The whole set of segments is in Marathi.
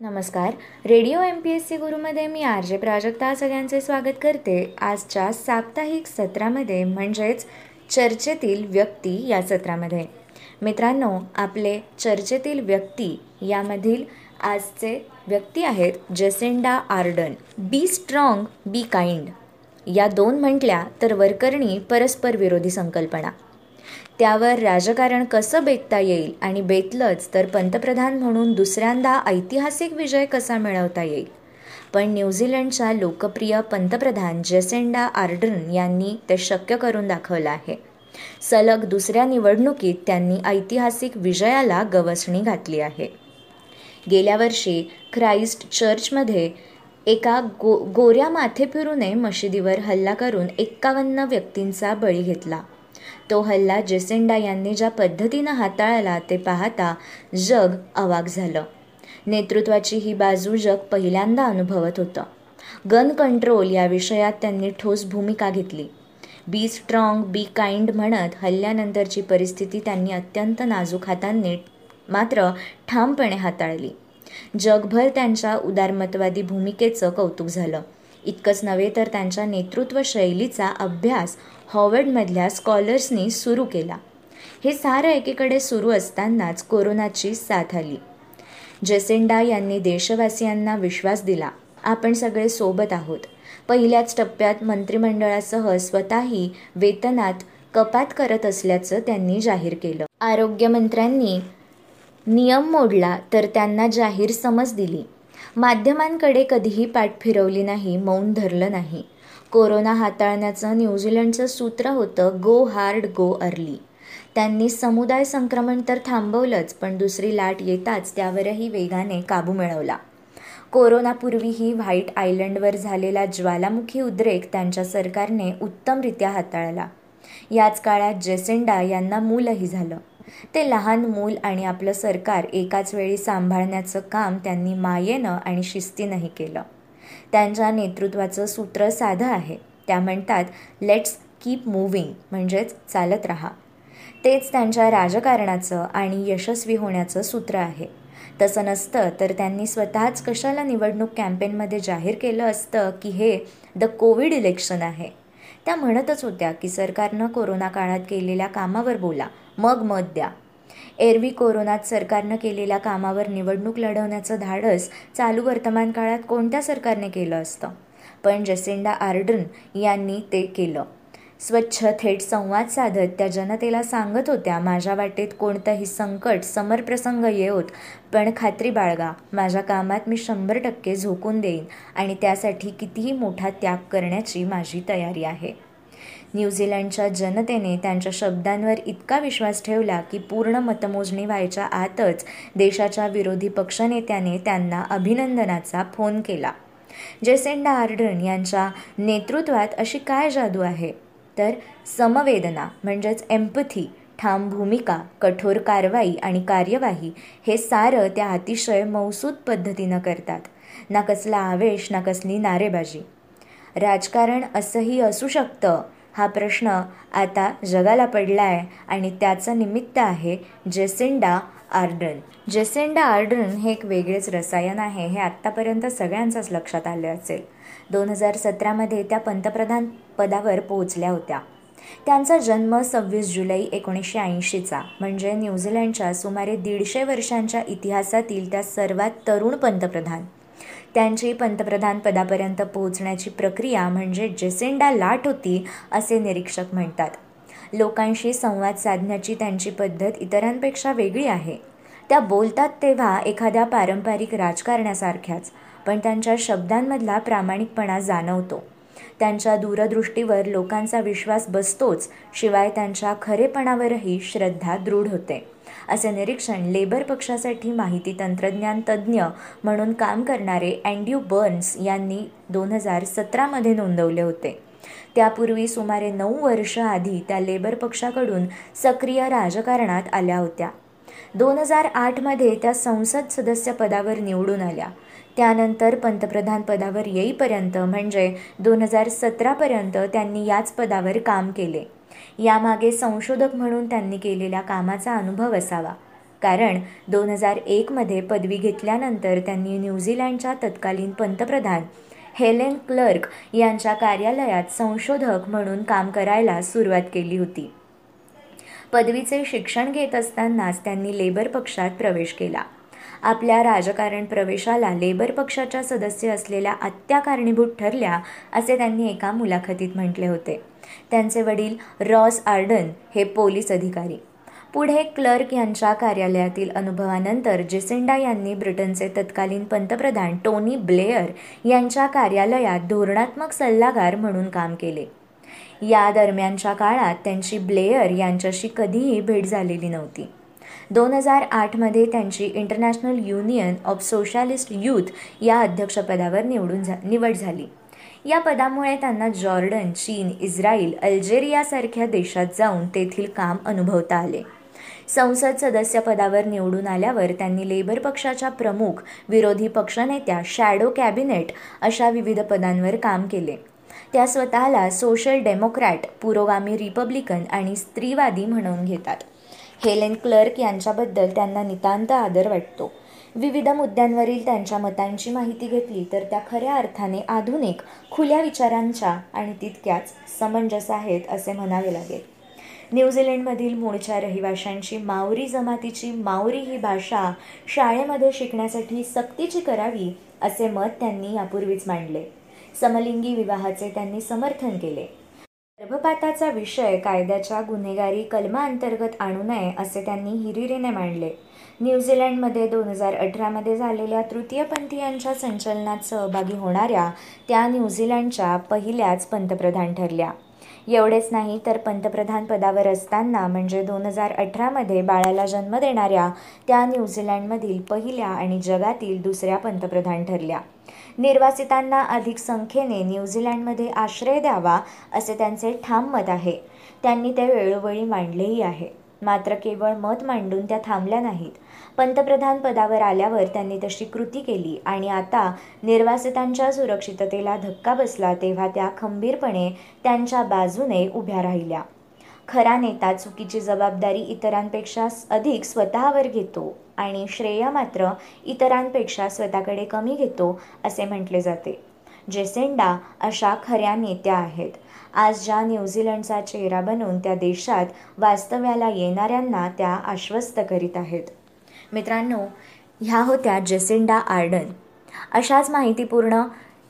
नमस्कार. Radio M P S C गुरुमध्ये मी आर जे प्राजक्ता सगळ्यांचे स्वागत करते. आजच्या साप्ताहिक सत्रामध्ये म्हणजेच चर्चेतील व्यक्ती या सत्रामध्ये. मित्रांनो आपले चर्चेतील व्यक्ती यामधील आजचे व्यक्ती आहेत Jacinda Ardern. Be strong be kind या दोन म्हटल्या तर वरकरणी परस्पर विरोधी संकल्पना. त्यावर राजकारण कसं बेतता येईल आणि बेतलंच तर पंतप्रधान म्हणून दुसऱ्यांदा ऐतिहासिक विजय कसा मिळवता येईल? पण न्यूझीलंडच्या लोकप्रिय पंतप्रधान जेसेंडा आर्डर्न यांनी ते शक्य करून दाखवलं आहे. सलग दुसऱ्या निवडणुकीत त्यांनी ऐतिहासिक विजयाला गवसणी घातली आहे. गेल्या वर्षी ख्राईस्ट चर्चमध्ये एका गो गोऱ्या माथे फिरूने मशिदीवर हल्ला करून एक्कावन्न व्यक्तींचा बळी घेतला. तो हल्ला जेसेंडा यांनी ज्या पद्धतीनं हाताळला ते पाहता जग अवाक झालं. नेतृत्वाची ही बाजू जग पहिल्यांदा अनुभवत होतं. गन कंट्रोल या विषयात त्यांनी ठोस भूमिका घेतली. बी स्ट्रॉंग बी काइंड म्हणत हल्ल्यानंतरची परिस्थिती त्यांनी अत्यंत नाजूक हातांनी मात्र ठामपणे हाताळली. जगभर त्यांच्या उदारमतवादी भूमिकेचं कौतुक झालं. इतकंच नव्हे तर त्यांच्या नेतृत्व शैलीचा अभ्यास हॉवर्डमधल्या स्कॉलर्सनी सुरू केला. हे सारं एकीकडे सुरू असतानाच कोरोनाची साथ आली. जेसेंडा यांनी देशवासियांना विश्वास दिला आपण सगळे सोबत आहोत. पहिल्याच टप्प्यात मंत्रिमंडळासह स्वतःही वेतनात कपात करत असल्याचं त्यांनी जाहीर केलं. आरोग्यमंत्र्यांनी नियम मोडला तर त्यांना जाहीर समज दिली. माध्यमांकडे कधीही पाठ फिरवली नाही मौन धरलं नाही. कोरोना हाताळण्याचं न्यूझीलंडचं सूत्र होतं गो हार्ड गो अर्ली. त्यांनी समुदाय संक्रमण तर थांबवलंच पण दुसरी लाट येताच त्यावरही वेगाने काबू मिळवला. कोरोनापूर्वीही व्हाईट आयलंडवर झालेला ज्वालामुखी उद्रेक त्यांच्या सरकारने उत्तमरित्या हाताळला. याच काळात जेसेंडा यांना मूलही झालं. ते लहान मूल आणि आपलं सरकार एकाच वेळी सांभाळण्याचं काम त्यांनी मायेनं आणि शिस्तीनंही केलं. त्यांच्या नेतृत्वाचं सूत्र साधं आहे. त्या म्हणतात लेट्स कीप मूव्हिंग म्हणजेच चालत राहा. तेच त्यांच्या राजकारणाचं आणि यशस्वी होण्याचं सूत्र आहे. तसं नसतं तर त्यांनी स्वतःच कशाला निवडणूक कॅम्पेनमध्ये जाहीर केलं असतं की हे द कोविड इलेक्शन आहे? त्या म्हणतच होत्या की सरकारनं कोरोना काळात केलेल्या कामावर बोला मग मत द्या. एरवी कोरोनात सरकारनं केलेल्या कामावर निवडणूक लढवण्याचं धाडस चालू वर्तमान काळात कोणत्या सरकारने केलं असतं? पण जसेंडा आर्डन यांनी ते केलं. स्वच्छ थेट संवाद साधत त्या जनतेला सांगत होत्या माझ्या वाटेत कोणतंही संकट समरप्रसंग येऊत पण खात्री बाळगा माझ्या कामात मी शंभर टक्के झोकून देईन आणि त्यासाठी कितीही मोठा त्याग करण्याची माझी तयारी आहे. न्यूझीलंडच्या जनतेने त्यांच्या शब्दांवर इतका विश्वास ठेवला की पूर्ण मतमोजणी व्हायच्या आतच देशाच्या विरोधी पक्षनेत्याने त्यांना अभिनंदनाचा फोन केला. जेसेंडा आर्डन यांच्या नेतृत्वात अशी काय जादू आहे? तर समवेदना म्हणजेच एम्पथी ठाम भूमिका कठोर कारवाई आणि कार्यवाही हे सारं त्या अतिशय मौसूद पद्धतीनं करतात. ना कसला आवेश ना कसली नारेबाजी. राजकारण असंही असू शकतं. हा प्रश्न आता जगाला पडला आहे आणि त्याचं निमित्त आहे जेसेंडा आर्डन जेसेंडा आर्डन हे एक वेगळेच रसायन आहे हे आत्तापर्यंत सगळ्यांचाच लक्षात आले असेल. दोन हजार सतरामध्ये त्या पंतप्रधान पदावर पोहोचल्या होत्या. त्यांचा जन्म सव्वीस जुलै एकोणीसशे ऐंशीचा म्हणजे न्यूझीलंडच्या सुमारे दीडशे वर्षांच्या इतिहासातील त्या सर्वात तरुण पंतप्रधान. त्यांची पंतप्रधान पदापर्यंत पोहोचण्याची प्रक्रिया म्हणजे जेसेंडा लाट होती असे निरीक्षक म्हणतात. लोकांशी संवाद साधण्याची त्यांची पद्धत इतरांपेक्षा वेगळी आहे. त्या बोलतात तेव्हा एखाद्या पारंपरिक राजकारण्यासारख्याच पण त्यांच्या शब्दांमधला प्रामाणिकपणा जाणवतो. त्यांच्या दूरदृष्टीवर लोकांचा विश्वास बसतोच शिवाय त्यांच्या खरेपणावरही श्रद्धा दृढ होते. असे निरीक्षण लेबर पक्षासाठी माहिती तंत्रज्ञान तज्ज्ञ म्हणून काम करणारे अँड्यू बर्न्स यांनी दोन हजार सतरामध्ये नोंदवले होते. त्यापूर्वी सुमारे नऊ वर्ष आधी त्या लेबर पक्षाकडून सक्रिय राजकारणात आल्या होत्या. दोन हजार आठमध्ये त्या संसद सदस्य पदावर निवडून आल्या. त्यानंतर पंतप्रधान पदावर येईपर्यंत म्हणजे दोन हजार सतरापर्यंत त्यांनी याच पदावर काम केले. यामागे संशोधक म्हणून त्यांनी केलेल्या कामाचा अनुभव असावा. कारण दोन हजार एकमध्ये पदवी घेतल्यानंतर त्यांनी न्यूझीलँडच्या तत्कालीन पंतप्रधान हेलेन क्लर्क यांच्या कार्यालयात संशोधक म्हणून काम करायला सुरुवात केली होती. पदवीचे शिक्षण घेत असतानाच त्यांनी लेबर पक्षात प्रवेश केला. आपल्या राजकारण प्रवेशाला लेबर पक्षाच्या सदस्य असलेल्या आत्या कारणीभूत ठरल्या असे त्यांनी एका मुलाखतीत म्हटले होते. त्यांचे वडील रॉस आर्डन हे पोलीस अधिकारी. पुढे क्लर्क यांच्या कार्यालयातील अनुभवानंतर जेसिंडा यांनी ब्रिटनचे तत्कालीन पंतप्रधान टोनी ब्लेअर यांच्या कार्यालयात धोरणात्मक सल्लागार म्हणून काम केले. या दरम्यानच्या काळात त्यांची ब्लेअर यांच्याशी कधीही भेट झालेली नव्हती. दोन हजार आठमध्ये त्यांची International Union of Socialist Youth या अध्यक्षपदावर निवडून झा निवड झाली. या पदामुळे त्यांना जॉर्डन चीन इस्रायल अल्जेरियासारख्या देशात जाऊन तेथील काम अनुभवता आले. संसद सदस्यपदावर निवडून आल्यावर त्यांनी लेबर पक्षाच्या प्रमुख विरोधी पक्षनेत्या शॅडो कॅबिनेट अशा विविध पदांवर काम केले. त्या स्वतःला सोशल डेमोक्रॅट पुरोगामी रिपब्लिकन आणि स्त्रीवादी म्हणून घेतात. हेलेन क्लर्क यांच्याबद्दल त्यांना नितांत आदर वाटतो. विविध मुद्द्यांवरील त्यांच्या मतांची माहिती घेतली तर त्या खऱ्या अर्थाने आधुनिक खुल्या विचारांच्या आणि तितक्याच समंजस आहेत असे म्हणावे लागेल. न्यूझीलंडमधील मूळच्या रहिवाशांची मावरी जमातीची मावरी ही भाषा शाळेमध्ये शिकण्यासाठी सक्तीची करावी असे मत त्यांनी यापूर्वीच मांडले. समलिंगी विवाहाचे त्यांनी समर्थन केले. गर्भपाताचा विषय कायद्याच्या गुन्हेगारी कलमाअंतर्गत आणू नये असे त्यांनी हिरिरीने मांडले. न्यूझीलंडमध्ये दोन हजार अठरामध्ये झालेल्या तृतीयपंथीयांच्या संचलनात सहभागी होणाऱ्या त्या न्यूझीलंडच्या पहिल्याच पंतप्रधान ठरल्या. एवढेच नाही तर पंतप्रधान पदावर असताना म्हणजे दोन हजार अठरामध्ये बाळाला जन्म देणाऱ्या त्या न्यूझीलँडमधील पहिल्या आणि जगातील दुसऱ्या पंतप्रधान ठरल्या. निर्वासितांना अधिक संख्येने न्यूझीलँडमध्ये आश्रय द्यावा असे त्यांचे ठाम मत आहे. त्यांनी ते वेळोवेळी मांडलेही आहे. मात्र केवळ मत मांडून त्या थांबल्या नाहीत. पंतप्रधान पदावर आल्यावर त्यांनी तशी कृती केली आणि आता निर्वासितांच्या सुरक्षिततेला धक्का बसला तेव्हा त्या खंबीरपणे त्यांच्या बाजूने उभ्या राहिल्या. खरा नेता चुकीची जबाबदारी इतरांपेक्षा अधिक स्वतःवर घेतो आणि श्रेय मात्र इतरांपेक्षा स्वतःकडे कमी घेतो असे म्हटले जाते. जेसेंडा अशा खऱ्या नेत्या आहेत. आज ज्या न्यूझीलंडचा चेहरा बनवून त्या देशात वास्तव्याला येणाऱ्यांना त्या आश्वस्त करीत आहेत. मित्रांनो ह्या होत्या जेसिंडा आर्डन. अशाच माहितीपूर्ण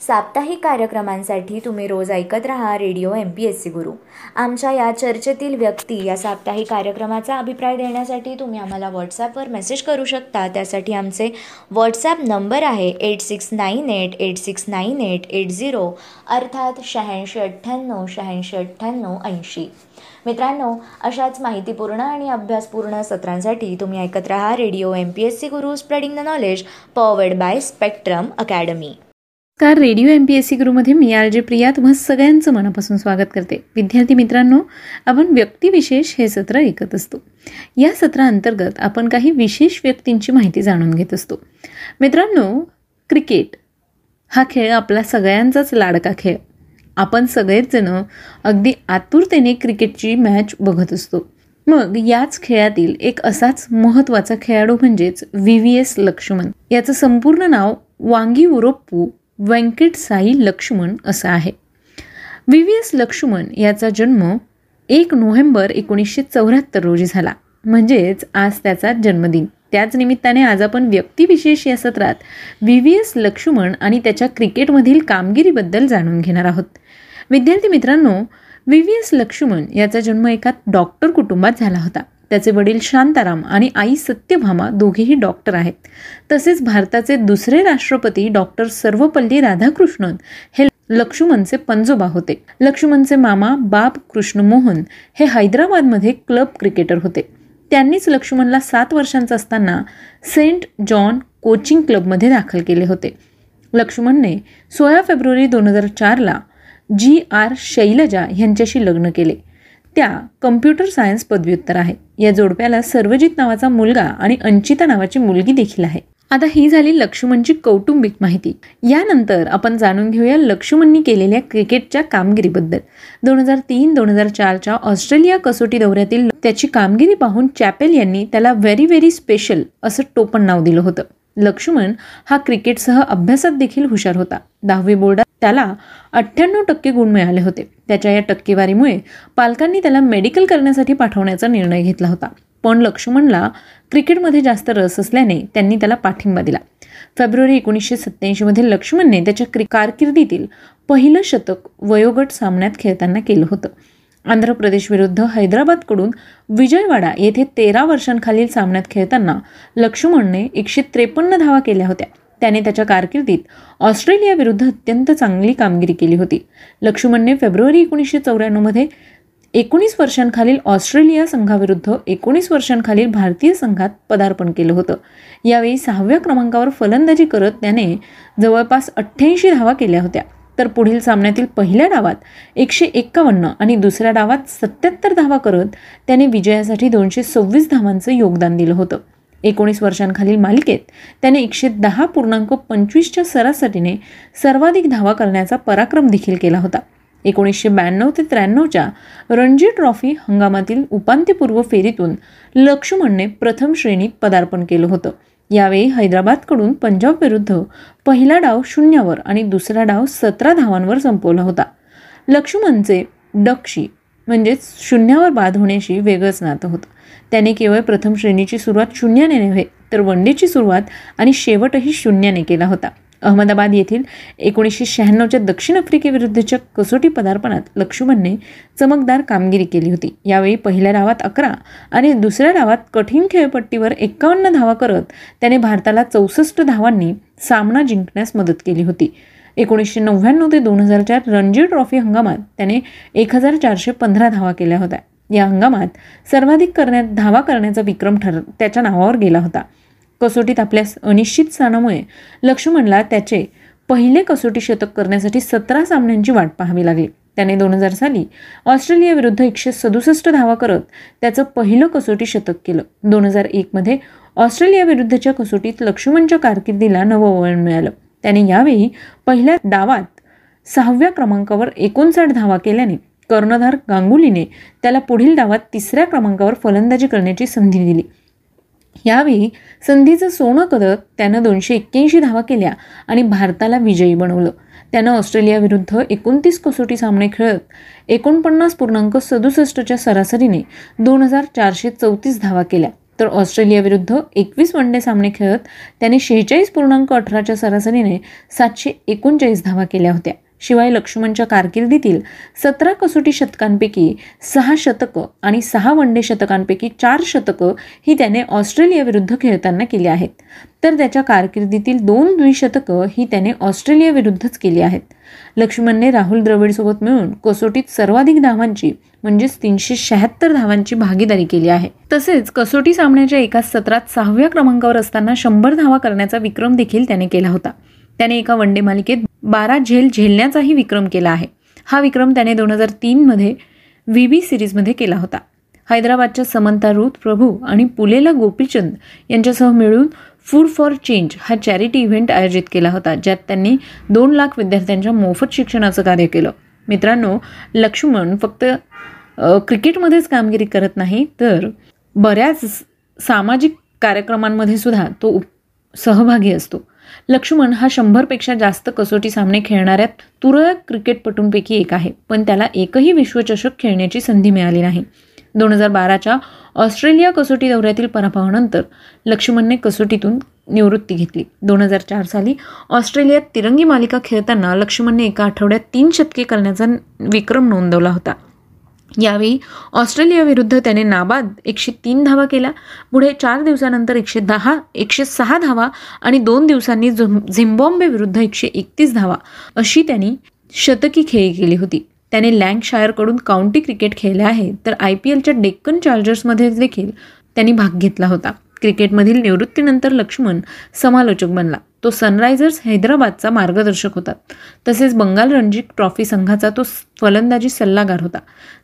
साप्ताहिक कार्यक्रमांसाठी तुम्ही रोज ऐकत राहा Radio M P S C Guru. आमच्या या चर्चेतील व्यक्ती या साप्ताहिक कार्यक्रमाचा अभिप्राय देण्यासाठी तुम्ही आम्हाला व्हॉट्सॲपवर मेसेज करू शकता. त्यासाठी आमचे व्हॉट्सॲप नंबर आहे eight six nine eight eight six nine eight eight zero अर्थात शहाऐंशी अठ्ठ्याण्णव शहाऐंशी अठ्ठ्याण्णव ऐंशी. मित्रांनो अशाच माहितीपूर्ण आणि अभ्यासपूर्ण सत्रांसाठी तुम्ही ऐकत राहा Radio M P S C Guru spreading the knowledge powered by Spectrum Academy नमस्कार. Radio M P S C गुरुमध्ये मी आर जे प्रिया. तुम्हा सगळ्यांचं मनापासून स्वागत करते. विद्यार्थी मित्रांनो आपण व्यक्तिविशेष हे सत्र ऐकत असतो. या सत्राअंतर्गत आपण काही विशेष व्यक्तींची माहिती जाणून घेत असतो. मित्रांनो क्रिकेट हा खेळ आपला सगळ्यांचाच लाडका खेळ. आपण सगळेचजणं अगदी आतुरतेने क्रिकेटची मॅच बघत असतो. मग याच खेळातील एक असाच महत्त्वाचा खेळाडू म्हणजेच व्ही व्ही एस लक्ष्मण. याचं संपूर्ण नाव वांगी उरोप्पू व्यंकट साई लक्ष्मण असं आहे. व्ही. व्ही. एस. लक्ष्मण याचा जन्म एक नोव्हेंबर एकोणीसशे चौऱ्याहत्तर रोजी झाला. म्हणजेच आज त्याचा जन्मदिन. त्याच निमित्ताने आज आपण व्यक्तिविशेष या सत्रात व्ही. व्ही. एस. लक्ष्मण आणि त्याच्या क्रिकेटमधील कामगिरीबद्दल जाणून घेणार आहोत. विद्यार्थी मित्रांनो व्ही. व्ही. एस. लक्ष्मण याचा जन्म एका डॉक्टर कुटुंबात झाला होता. त्याचे वडील शांताराम आणि आई सत्यभामा दोघेही डॉक्टर आहेत. तसेच भारताचे दुसरे राष्ट्रपती डॉक्टर सर्वपल्ली राधाकृष्णन हे लक्ष्मणचे पंजोबा होते. लक्ष्मणचे मामा बाब कृष्ण मोहन हे हैदराबादमध्ये क्लब क्रिकेटर होते. त्यांनीच लक्ष्मणला सात वर्षांचा असताना सेंट जॉन कोचिंग क्लबमध्ये दाखल केले होते. लक्ष्मणने सोळा फेब्रुवारी दोन हजार चारला जी आर शैलजा यांच्याशी लग्न केले. त्या कम्प्युटर सायन्स पदव्युत्तर आहे. या जोडप्याला सर्वजित नावाचा मुलगा आणि अंचिता नावाची मुलगी देखील आहे. आता ही झाली लक्ष्मणची कौटुंबिक माहिती. यानंतर आपण जाणून घेऊया लक्ष्मणनी केलेल्या क्रिकेटच्या कामगिरीबद्दल. दोन हजार तीन दोन हजार चारच्या ऑस्ट्रेलिया कसोटी दौऱ्यातील त्याची कामगिरी पाहून चॅपेल यांनी त्याला व्हेरी व्हेरी स्पेशल असं टोपण नाव दिलं होतं. लक्ष्मण हा क्रिकेटसह अभ्यासात देखील हुशार होता. दहावी बोर्डात त्याला अठ्ठ्याण्णव टक्के गुण मिळाले होते. त्याच्या या टक्केवारीमुळे पालकांनी त्याला मेडिकल करण्यासाठी पाठवण्याचा निर्णय घेतला होता. पण लक्ष्मणला क्रिकेटमध्ये जास्त रस असल्याने त्यांनी त्याला पाठिंबा दिला. फेब्रुवारी एकोणीसशे सत्त्याऐंशीमध्ये लक्ष्मणने त्याच्या क्रि कारकिर्दीतील पहिलं शतक वयोगट सामन्यात खेळताना केलं होतं. आंध्र प्रदेश विरुद्ध हैदराबादकडून विजयवाडा येथे तेरा वर्षांखालील सामन्यात खेळताना लक्ष्मणने एकशे त्रेपन्न धावा केल्या होत्या. त्याने त्याच्या कारकिर्दीत ऑस्ट्रेलियाविरुद्ध अत्यंत चांगली कामगिरी केली होती. लक्ष्मणने फेब्रुवारी एकोणीसशे चौऱ्याण्णवमध्ये एकोणीस वर्षांखालील ऑस्ट्रेलिया संघाविरुद्ध एकोणीस वर्षांखालील भारतीय संघात पदार्पण केलं होतं. यावेळी सहाव्या क्रमांकावर फलंदाजी करत त्याने जवळपास अठ्ठ्याऐंशी धावा केल्या होत्या. तर पुढील सामन्यातील पहिल्या डावात एकशे एक्कावन्न आणि दुसऱ्या डावात सत्याहत्तर धावा करत त्याने विजयासाठी दोनशे सव्वीस धावांचं योगदान दिलं होतं. एकोणीस वर्षांखालील मालिकेत त्याने एकशे दहा पूर्णांक पंचवीसच्या सरासरीने सर्वाधिक धावा करण्याचा पराक्रम देखील केला होता. एकोणीसशे ब्याण्णव ते त्र्याण्णवच्या रणजी ट्रॉफी हंगामातील उपांत्यपूर्व फेरीतून लक्ष्मणने प्रथम श्रेणीत पदार्पण केलं होतं. यावेळी हैदराबादकडून पंजाब विरुद्ध पहिला डाव शून्यावर आणि दुसरा डाव सतरा धावांवर संपवला होता. लक्ष्मणचे डक्षी म्हणजेच शून्यावर बाद होण्याशी वेगळंच नातं होतं. त्याने केवळ प्रथम श्रेणीची सुरुवात शून्याने नव्हे तर वनडेची सुरुवात आणि शेवटही शून्याने केला होता. अहमदाबाद येथील एकोणीसशे शहाण्णवच्या दक्षिण आफ्रिकेविरुद्धच्या कसोटी पदार्पणात लक्ष्मणने चमकदार कामगिरी केली होती. यावेळी पहिल्या डावात अकरा आणि दुसऱ्या डावात कठीण खेळपट्टीवर एकावन्न धावा करत त्याने भारताला चौसष्ट धावांनी सामना जिंकण्यास मदत केली होती. एकोणीसशे नव्याण्णव ते दोन हजार चार रणजी ट्रॉफी हंगामात त्याने एक हजार चारशे पंधरा धावा केल्या होत्या. या हंगामात सर्वाधिक करण्यात धावा करण्याचा विक्रम ठर त्याच्या नावावर गेला होता. कसोटीत आपल्या अनिश्चित स्थानामुळे लक्ष्मणला त्याचे पहिले कसोटी शतक करण्यासाठी सतरा सामन्यांची वाट पाहावी लागली. त्याने दोन हजार साली ऑस्ट्रेलियाविरुद्ध एकशे सदुसष्ट धावा करत त्याचं पहिलं कसोटी शतक केलं. दोन हजार एकमध्ये ऑस्ट्रेलियाविरुद्धच्या कसोटीत लक्ष्मणच्या कारकिर्दीला नवं वळण मिळालं. त्याने यावेळी पहिल्या डावात सहाव्या क्रमांकावर एकोणसाठ धावा केल्याने कर्णधार गांगुलीने त्याला पुढील डावात तिसऱ्या क्रमांकावर फलंदाजी करण्याची संधी दिली. यावेळी संधीचं सोनं करत त्यानं दोनशे एक्क्याऐंशी धावा केल्या आणि भारताला विजयी बनवलं. त्यानं ऑस्ट्रेलियाविरुद्ध एकोणतीस कसोटी सामने खेळत एकोणपन्नास पूर्णांक सदुसष्टच्या सरासरीने दोन हजार चारशे चौतीस धावा केल्या. तर ऑस्ट्रेलियाविरुद्ध एकवीस वनडे सामने खेळत त्याने शेहेचाळीस पूर्णांक अठराच्या सरासरीने सातशे एकोणचाळीस धावा केल्या होत्या. शिवाय लक्ष्मणच्या कारकिर्दीतील सतरा कसोटी शतकांपैकी सहा शतकं आणि सहा वनडे शतकांपैकी चार शतकं ही त्याने ऑस्ट्रेलियाविरुद्ध खेळताना केली आहेत. तर त्याच्या कारकिर्दीतील दोन द्विशतकं ही त्याने ऑस्ट्रेलियाविरुद्धच केली आहेत. लक्ष्मणने राहुल द्रविडसोबत मिळून कसोटीत सर्वाधिक धावांची म्हणजेच तीनशे शहात्तर धावांची भागीदारी केली आहे. तसेच कसोटी सामन्याच्या एका सत्रात सहाव्या क्रमांकावर असताना शंभर धावा करण्याचा विक्रम देखील त्याने केला होता. त्याने एका वनडे मालिकेत बारा झेल झेलण्याचाही विक्रम केला आहे. हा विक्रम त्याने दोन हजार तीनमध्ये व्ही बी सिरीजमध्ये केला होता. हैदराबादच्या समंता रुथ प्रभू आणि पुलेला गोपीचंद यांच्यासह मिळून फूड फॉर चेंज हा चॅरिटी इव्हेंट आयोजित केला होता ज्यात त्यांनी दोन लाख विद्यार्थ्यांच्या मोफत शिक्षणाचं कार्य केलं. मित्रांनो लक्ष्मण फक्त क्रिकेटमध्येच कामगिरी करत नाही तर बऱ्याच सामाजिक कार्यक्रमांमध्ये सुद्धा तो सहभागी असतो. लक्ष्मण हा शंभरपेक्षा जास्त कसोटी सामने खेळणाऱ्या तुरळक क्रिकेटपटूंपैकी एक आहे. पण त्याला एकही विश्वचषक खेळण्याची संधी मिळाली नाही. दोन हजार बाराच्या ऑस्ट्रेलिया कसोटी दौऱ्यातील पराभवानंतर लक्ष्मणने कसोटीतून निवृत्ती घेतली. दोन हजार चार साली ऑस्ट्रेलियात तिरंगी मालिका खेळताना लक्ष्मणने एका आठवड्यात तीन शतके करण्याचा विक्रम नोंदवला होता. यावेळी ऑस्ट्रेलियाविरुद्ध त्याने नाबाद एकशे तीन धावा केला पुढे चार दिवसानंतर एकशे दहा एकशे सहा धावा आणि दोन दिवसांनी झिम्बॉम्बे विरुद्ध एकशे एकतीस धावा अशी त्यांनी शतकी खेळी केली होती. त्याने लँकशायरकडून काउंटी क्रिकेट खेळले आहे. तर आय पी एलच्या डेक्कन चार्जर्समध्ये देखील त्यांनी भाग घेतला होता. क्रिकेटमधील निवृत्तीनंतर लक्ष्मण समालोचक बनला. तो सनरायझर्स हैदराबादचा मार्गदर्शक होता. तसेच बंगाल रणजी ट्रॉफी संघाचा तो फलंदाजी सल्लागार होता.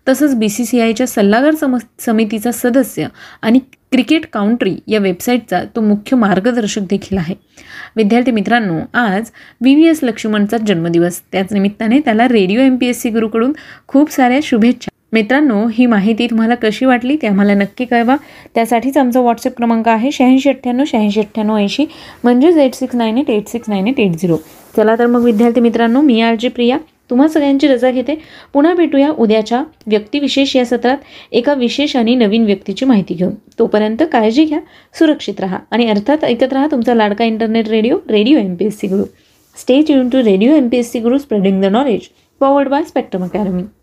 तसंच बी सी सी आयच्या सल्लागार सम समितीचा सदस्य आणि क्रिकेट काउंट्री या वेबसाईटचा तो मुख्य मार्गदर्शक देखील आहे. विद्यार्थी मित्रांनो आज व्ही व्ही एस लक्ष्मणचा जन्मदिवस. त्याच निमित्ताने त्याला Radio M P S C गुरुकडून खूप साऱ्या शुभेच्छा. मित्रांनो ही माहिती तुम्हाला कशी वाटली ते आम्हाला नक्की कळवा. त्यासाठीच आमचा व्हॉट्सअप क्रमांक आहे शहाऐंशी अठ्ठ्याण्णव शहाऐंशी अठ्ठ्याण्णव ऐंशी म्हणजेच eight six nine eight eight six nine eight eight zero चला तर मग विद्यार्थी मित्रांनो मी आर जे प्रिया. तुम्हा सगळ्यांची रजा घेते. पुन्हा भेटूया उद्याच्या व्यक्तिविशेष या सत्रात. एका विशेष आणि नवीन व्यक्तीची माहिती घेऊन. तोपर्यंत काळजी घ्या सुरक्षित राहा आणि अर्थात ऐकत राहा तुमचा लाडका internet radio Radio M P S C Guru. Stay tune to Radio M P S C Guru spreading the knowledge powered by Spectrum Academy